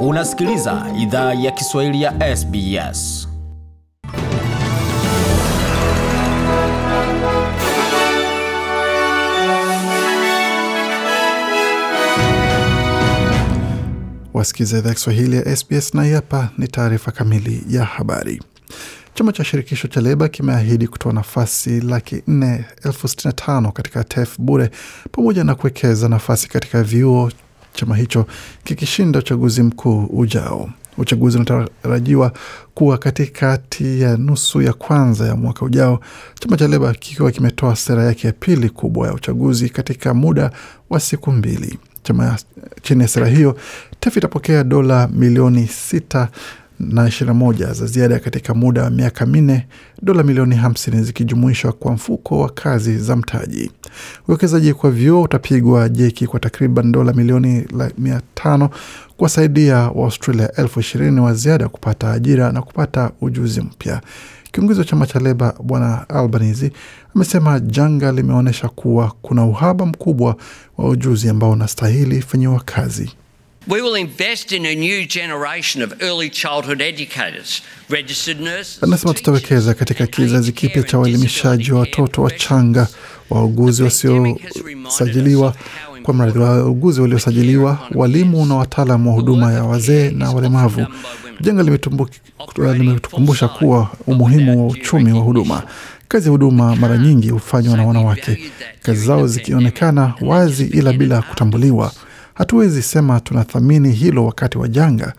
Unasikiliza idhaa ya Kiswahili ya SBS. Wasikiliza idhaa Kiswahili ya SBS na hapa ni taarifa kamili ya habari. Chama cha shirikisho cha Leba kimeahidi kutoa nafasi laki nne elfu sitini na tano katika TEF bure pamoja na kuwekeza nafasi katika vyuo, chama hicho kikishinda uchaguzi mkuu ujao. Uchaguzi unatarajiwa kuwa katikati ya nusu ya kwanza ya mwaka ujao, chama cha Leba kikiwa kimetoa sera yake ya pili kubwa ya uchaguzi katika muda wa siku mbili. Chama chini ya sera hiyo TEF itapokea dola milioni sita na ishirini na moja za ziada katika muda wa miaka minne, dola milioni hamsini zikijumuishwa kwa mfuko wa kazi za mtaji. Uwekezaji kwa vyuo utapigwa jeki kwa takriban dola milioni mia tano kuwasaidia Waaustralia elfu ishirini wa ziada kupata ajira na kupata ujuzi mpya. Kiongozi wa chama cha Leba Bwana Albanese amesema janga limeonyesha kuwa kuna uhaba mkubwa wa ujuzi ambao unastahili fanyiwa kazi. We will invest in a new generation of early childhood educators, registered nurses. Anasema tutawekeza katika kizazi kipya cha waelimishaji wa watoto wachanga, wauguzi wasiosajiliwa kwa mradhi, wauguzi waliosajiliwa, walimu na wataalam wa huduma ya wazee na walemavu. Janga limetukumbusha kuwa umuhimu wa uchumi wa huduma. Kazi ya huduma mara nyingi hufanywa na wanawake, kazi zao zikionekana wazi ila bila kutambuliwa. Hatuwezi sema tunathamini hilo wakati wa janga,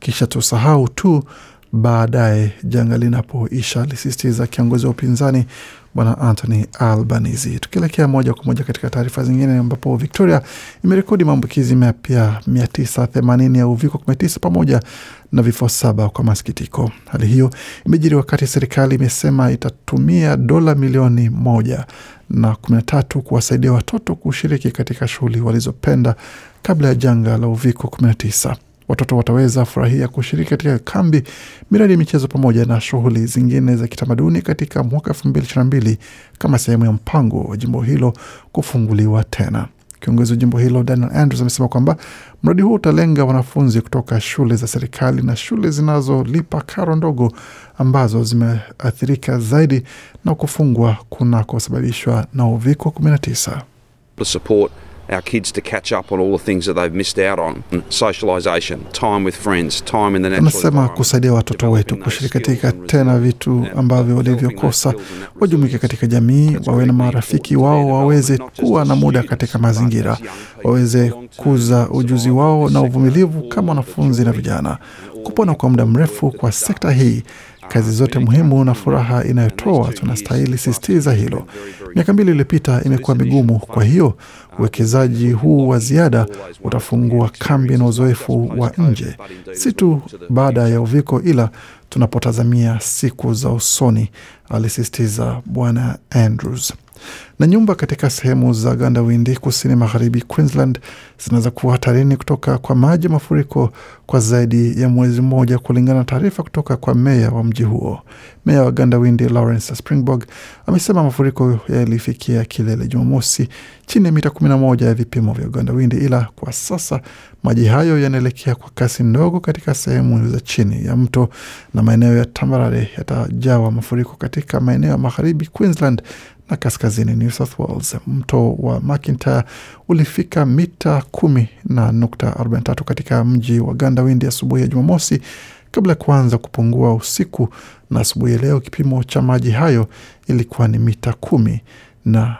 kisha tusahau tu baadaye janga linapoisha, alisisitiza kiongozi wa upinzani Bwana Anthony Albanese. Tukielekea moja kwa moja katika taarifa zingine, ambapo Victoria imerekodi maambukizi mapya 980 ya uviko 19 pamoja na vifo saba kwa masikitiko. Hali hiyo imejiri wakati serikali imesema itatumia dola milioni moja na kumi na tatu kuwasaidia watoto kushiriki katika shughuli walizopenda kabla ya janga la uviko 19. Watoto wataweza furahia kushiriki katika kambi, miradi ya michezo pamoja na shughuli zingine za kitamaduni katika mwaka elfu mbili ishirini na mbili kama sehemu ya mpango wa jimbo hilo kufunguliwa tena. Kiongozi wa jimbo hilo Daniel Andrews amesema kwamba mradi huo utalenga wanafunzi kutoka shule za serikali na shule zinazolipa karo ndogo ambazo zimeathirika zaidi na kufungwa kunakosababishwa na uviko 19. Our kids to catch up on all the things that they've missed out on. Socialization time with friends time in the natural Anasema kusaidia watoto wetu kushiriki katika tena vitu ambavyo walivyokosa, wajumuike katika jamii, wawe na marafiki wao, waweze kuwa na muda katika mazingira, waweze kuza ujuzi wao na uvumilivu kama wanafunzi na vijana, kupona kwa muda mrefu kwa sekta hii kazi zote muhimu na furaha inayotoa tunastahili sisitiza hilo. Miaka mbili iliyopita imekuwa migumu, kwa hiyo uwekezaji huu wa ziada utafungua kambi na uzoefu wa nje, si tu baada ya uviko, ila tunapotazamia siku za usoni, alisisitiza Bwana Andrews na nyumba katika sehemu za Gandawindi kusini magharibi Queensland zinaweza kuwa hatarini kutoka kwa maji mafuriko kwa zaidi ya mwezi mmoja, kulingana na taarifa kutoka kwa meya wa mji huo. Meya wa Gandawindi Lawrence Springbok amesema mafuriko yalifikia kilele Jumamosi chini ya mita 11 ya vipimo vya Gandawindi, ila kwa sasa maji hayo yanaelekea kwa kasi ndogo katika sehemu za chini ya mto na maeneo ya tambarare yatajawa mafuriko katika maeneo ya magharibi Queensland na kaskazini New South Wales. Mto wa McIntyre ulifika mita kumi na nukta 43 katika mji wa Gandawindi asubuhi ya Jumamosi kabla ya kuanza kupungua usiku, na asubuhi ya leo kipimo cha maji hayo ilikuwa ni mita kumi na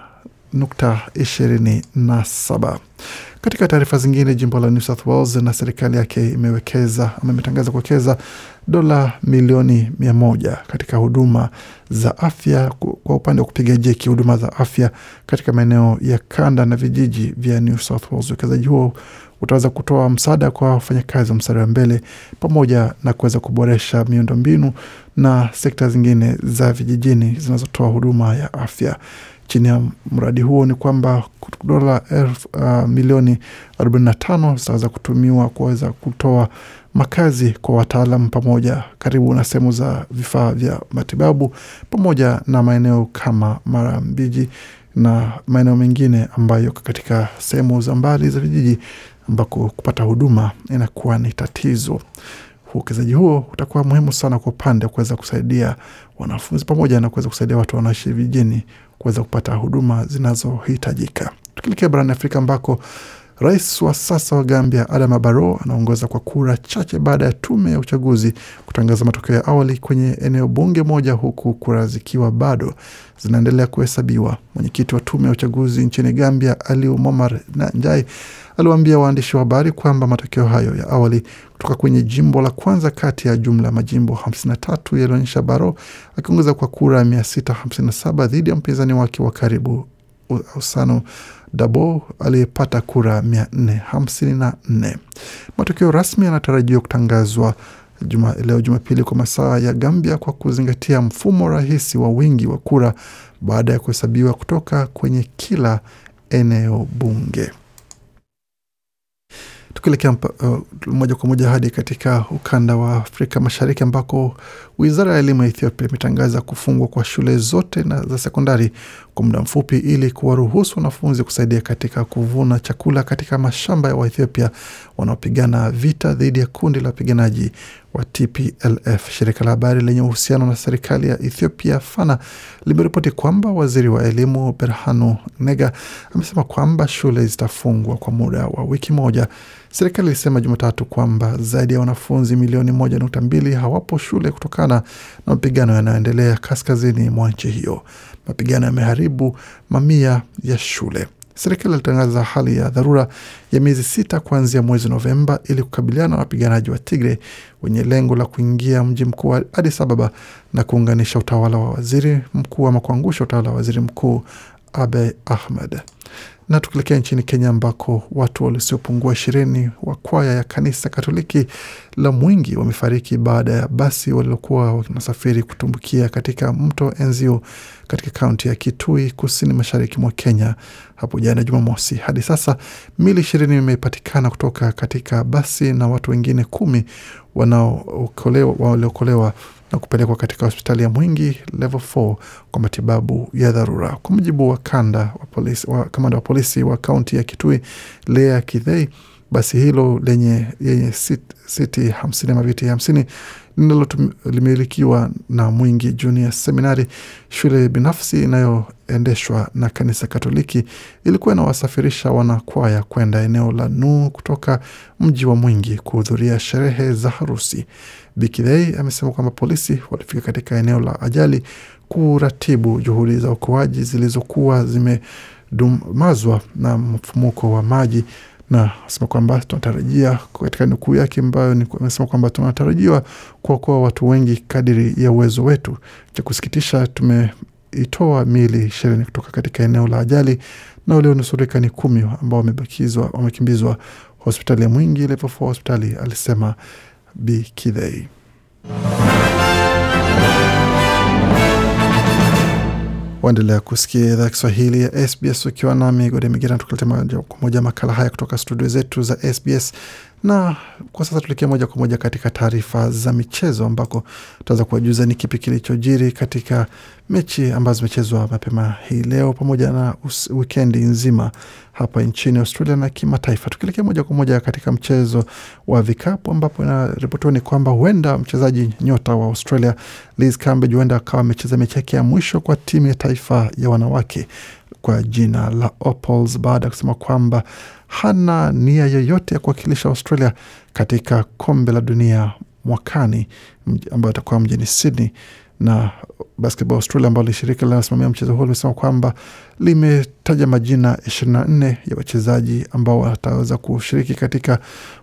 nukta ishirini na saba. Katika taarifa zingine, jimbo la New South Wales na serikali yake imewekeza ama imetangaza kuwekeza dola milioni mia moja katika huduma za afya kwa upande wa kupiga jeki huduma za afya katika maeneo ya kanda na vijiji vya New South Wales. Uwekezaji huo utaweza kutoa msaada kwa wafanyakazi wa mstari wa mbele pamoja na kuweza kuboresha miundombinu na sekta zingine za vijijini zinazotoa huduma ya afya. Chini ya mradi huo ni kwamba dola uh, milioni 45 zitaweza kutumiwa kuweza kutoa makazi kwa wataalam pamoja karibu na sehemu za vifaa vya matibabu pamoja na maeneo kama Marambiji na maeneo mengine ambayo katika sehemu za mbali za vijiji ambako kupata huduma inakuwa ni tatizo. Uwekezaji huo utakuwa muhimu sana kwa upande wa kuweza kusaidia wanafunzi pamoja na kuweza kusaidia watu wanaishi vijijini kuweza kupata huduma zinazohitajika. Tukielekea barani Afrika ambako rais wa sasa wa Gambia Adama Barrow anaongoza kwa kura chache baada ya tume ya uchaguzi kutangaza matokeo ya awali kwenye eneo bunge moja, huku kura zikiwa bado zinaendelea kuhesabiwa. Mwenyekiti wa tume ya uchaguzi nchini Gambia Aliu Momar Njai aliwaambia waandishi wa habari kwamba matokeo hayo ya awali kutoka kwenye jimbo la kwanza kati ya jumla majimbo 53 yalionyesha Barrow akiongoza kwa kura 657 dhidi ya mpinzani wake wa karibu Usano Dabo aliyepata kura 454. Matokeo rasmi yanatarajiwa kutangazwa juma, leo Jumapili kwa masaa ya Gambia kwa kuzingatia mfumo rahisi wa wingi wa kura baada ya kuhesabiwa kutoka kwenye kila eneo bunge. Tukielekea uh, moja kwa moja hadi katika ukanda wa Afrika Mashariki ambako wizara ya elimu ya Ethiopia imetangaza kufungwa kwa shule zote na za sekondari kwa muda mfupi ili kuwaruhusu wanafunzi kusaidia katika kuvuna chakula katika mashamba ya Waethiopia wanaopigana vita dhidi ya kundi la wapiganaji wa TPLF. Shirika la habari lenye uhusiano na serikali ya Ethiopia Fana limeripoti kwamba waziri wa elimu Berhanu Nega amesema kwamba shule zitafungwa kwa muda wa wiki moja. Serikali ilisema Jumatatu kwamba zaidi ya wanafunzi milioni moja nukta mbili hawapo shule kutokana na mapigano yanayoendelea kaskazini mwa nchi hiyo. Mapigano yameharibu mamia ya shule. Serikali ilitangaza hali ya dharura ya miezi sita kuanzia mwezi Novemba ili kukabiliana na wapiganaji wa Tigre wenye lengo la kuingia mji mkuu wa Adis Ababa na kuunganisha utawala wa waziri mkuu ama kuangusha utawala wa waziri mkuu Abe Ahmed. Na tukielekea nchini Kenya ambako watu wasiopungua ishirini wa kwaya ya kanisa Katoliki la Mwingi wamefariki baada ya basi walilokuwa wanasafiri kutumbukia katika mto Enzio katika kaunti ya Kitui kusini mashariki mwa Kenya hapo jana Jumamosi. Hadi sasa mili ishirini imepatikana kutoka katika basi na watu wengine kumi waliokolewa na kupelekwa katika hospitali ya Mwingi level 4 kwa matibabu ya dharura. Kwa mujibu wa kanda wa polisi, wa kamanda wa polisi wa kaunti ya Kitui Lea Kidhei, basi hilo lenye yenye siti hamsini ama viti hamsini limilikiwa na Mwingi Junior Seminari, shule binafsi inayoendeshwa na kanisa Katoliki, ilikuwa inawasafirisha wanakwaya kwenda eneo la Nuu kutoka mji wa Mwingi kuhudhuria sherehe za harusi. Bikidhei amesema kwamba polisi walifika katika eneo la ajali kuratibu juhudi za uokoaji zilizokuwa zimedumazwa na mfumuko wa maji na asema kwamba tunatarajia katika nukuu yake ambayo amesema kwamba tunatarajiwa kuokoa watu wengi kadiri ya uwezo wetu. Cha kusikitisha, tumeitoa miili ishirini kutoka katika eneo la ajali na walionusurika ni kumi ambao wamebakizwa wamekimbizwa hospitali ya Mwingi ilipofua hospitali, alisema Bi Kidhei. Waendelea kusikia idhaa Kiswahili ya SBS ukiwa nami Gode Migera, tukuletea moja kwa moja makala haya kutoka studio zetu za SBS. Na kwa sasa tuelekea moja kwa moja katika taarifa za michezo, ambako tutaweza kuwajuza ni kipi kilichojiri katika mechi ambazo zimechezwa mapema hii leo pamoja na wikendi nzima hapa nchini Australia na kimataifa. Tukielekea moja kwa moja katika mchezo wa vikapu, ambapo inaripotiwa ni kwamba huenda mchezaji nyota wa Australia Liz Cambage huenda akawa amecheza mechi yake ya mwisho kwa timu ya taifa ya wanawake kwa jina la Opals baada ya kusema kwamba hana nia yoyote ya kuwakilisha Australia katika kombe la dunia mwakani ambayo itakuwa mjini Sydney. Na Basketball Australia ambalo shirika linalosimamia mchezo huo limesema kwamba limetaja majina ishirini na nne ya wachezaji ambao wataweza kushiriki katika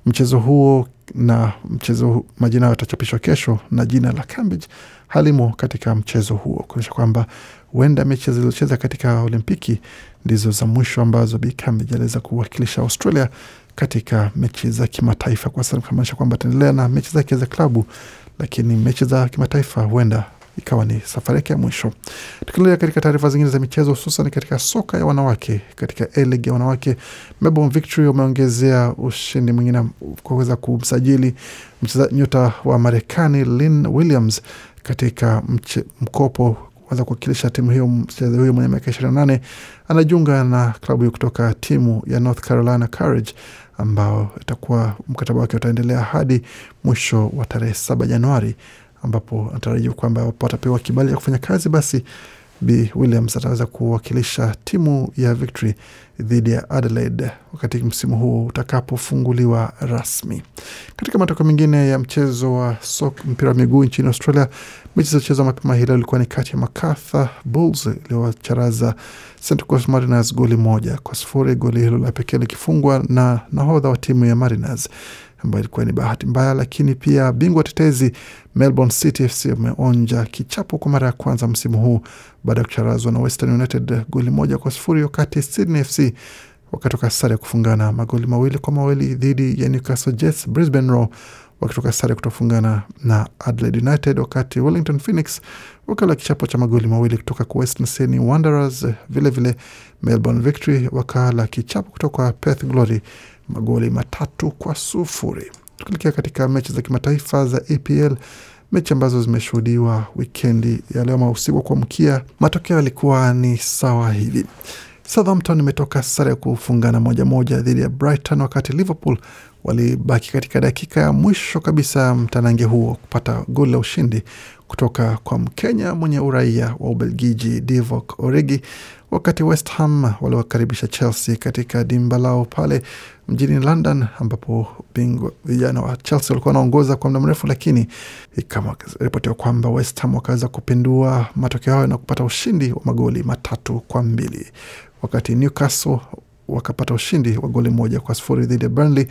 mchezo huo, na mchezo majina yatachapishwa kesho, na jina la Cambridge halimo katika mchezo huo, kuonyesha kwamba huenda mechi zilizocheza katika Olimpiki ndizo za mwisho ambazo Bi Cambridge aliweza kuwakilisha Australia katika mechi za kimataifa, kwa sasa kumaanisha kwamba ataendelea na mechi zake za klabu, lakini mechi za kimataifa huenda ikawa ni safari yake ya mwisho. Tukiendelea katika taarifa zingine za michezo, hususan katika soka ya wanawake, katika A-League ya wanawake, Melbourne Victory wameongezea ushindi mwingine kwa kuweza kumsajili nyota wa Marekani Lynn Williams katika mche, mkopo kuweza kuwakilisha timu hiyo. Mchezaji huyo mwenye miaka ishirini na nane anajiunga na klabu kutoka timu ya North Carolina Courage ambao itakuwa mkataba wake utaendelea hadi mwisho wa tarehe saba Januari ambapo anatarajiwa kwamba wapo atapewa kibali cha kufanya kazi, basi B Williams ataweza kuwakilisha timu ya Victory dhidi ya Adelaide wakati msimu huu utakapofunguliwa rasmi. Katika matokeo mengine ya mchezo wa soka mpira wa miguu nchini Australia, mechi zilizochezwa mapema hii leo ilikuwa ni kati ya Macarthur Bulls iliyowacharaza Central Coast Mariners goli moja kwa sifuri, goli hilo la pekee likifungwa na nahodha wa timu ya Mariners ambayo ilikuwa ni bahati mbaya, lakini pia bingwa tetezi Melbourne City FC wameonja kichapo kwa mara ya kwanza msimu huu baada ya kucharazwa na Western United goli moja kwa sufuri, wakati Sydney FC wakatoka sare kufungana magoli mawili kwa mawili dhidi ya Newcastle Jets. Brisbane Roar wakitoka sare kutofungana na Adelaide United, wakati Wellington Phoenix wakala kichapo cha magoli mawili kutoka kwa Western Sydney Wanderers. Vilevile Melbourne Victory wakala kichapo kutoka Perth Glory magoli matatu kwa sufuri. Tukielekea katika mechi za kimataifa za EPL, mechi ambazo zimeshuhudiwa wikendi ya leo ama usiku wa kuamkia, matokeo yalikuwa ni sawa hivi. Southampton imetoka sare ya kufungana moja moja dhidi ya Brighton, wakati Liverpool walibaki katika dakika ya mwisho kabisa mtanange huo kupata goli la ushindi kutoka kwa Mkenya mwenye uraia wa Ubelgiji Divock Origi, wakati West Ham waliwakaribisha Chelsea katika dimba lao pale mjini London, ambapo bingwa vijana wa Chelsea walikuwa wanaongoza kwa muda mrefu, lakini kama kwamba West Ham wakaweza kupindua matokeo hayo na kupata ushindi wa magoli matatu kwa mbili. Wakati Newcastle wakapata ushindi wa goli moja kwa sufuri dhidi ya Burnley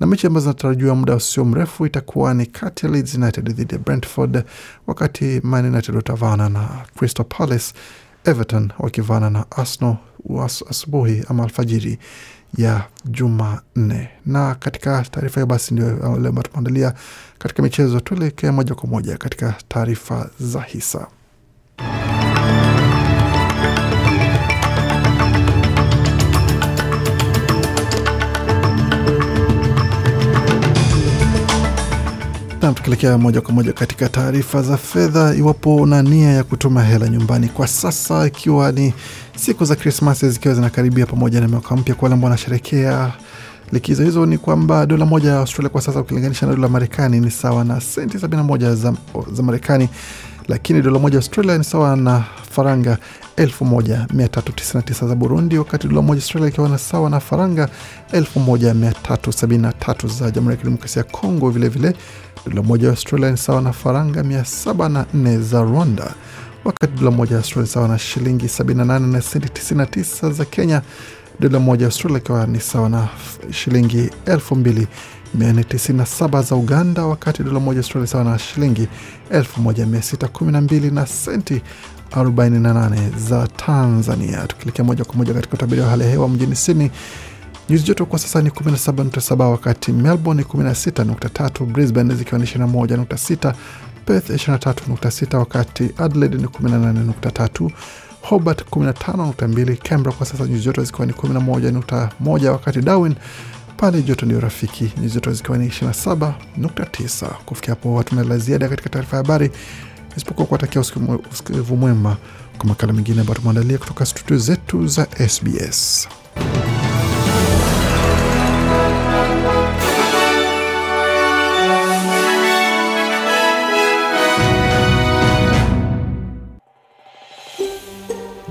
na mechi ambazo zinatarajiwa muda usio mrefu itakuwa ni kati ya Leeds United dhidi ya Brentford, wakati Man United watavana na Crystal Palace, Everton wakivana na Arsenal asubuhi ama alfajiri ya Jumanne. Na katika taarifa hiyo basi ndio leo ambayo tumeandalia katika michezo. Tuelekee moja kwa moja katika taarifa za hisa. Na tukielekea moja kwa moja katika taarifa za fedha. Iwapo una nia ya kutuma hela nyumbani kwa sasa, ikiwa ni siku za Krismasi zikiwa zinakaribia pamoja na mwaka mpya, kwa wale ambao wanasherekea likizo hizo, ni kwamba dola moja ya Australia kwa sasa ukilinganisha na dola Marekani ni sawa na senti 71 za, za Marekani, lakini dola moja Australia ni sawa na faranga 1399 za Burundi, wakati dola moja Australia ikiwa na sawa na faranga 1373 za Jamhuri ya Kidemokrasia ya Kongo. Vilevile dola moja ya Australia ni sawa na faranga 704 za Rwanda, wakati dola moja ya Australia sawa na shilingi 78 na senti 99 za Kenya. Dola moja ya Australia ikiwa ni sawa na shilingi 2497 za Uganda, wakati dola moja Australia sawa na shilingi 1612 na senti 48 za Tanzania. Tukielekea moja kwa moja katika utabiri wa hali ya hewa mjini Sydney, nyuzi joto kwa sasa ni 17.7, wakati Melbourne ni 16.3, Brisbane zikiwa ni 21.6, Perth 23.6, wakati Adelaide ni 18.3, Hobart 15.2, Canberra kwa sasa nyuzi joto zikiwa ni 11.1, wakati Darwin pale joto ndio rafiki nyuzi joto zikiwa ni 27.9. Kufikia hapo hatuna la ziada katika taarifa ya habari isipokuwa kuwatakia usikivu mwema kwa makala mengine ambayo tumeandalia kutoka studio zetu za SBS.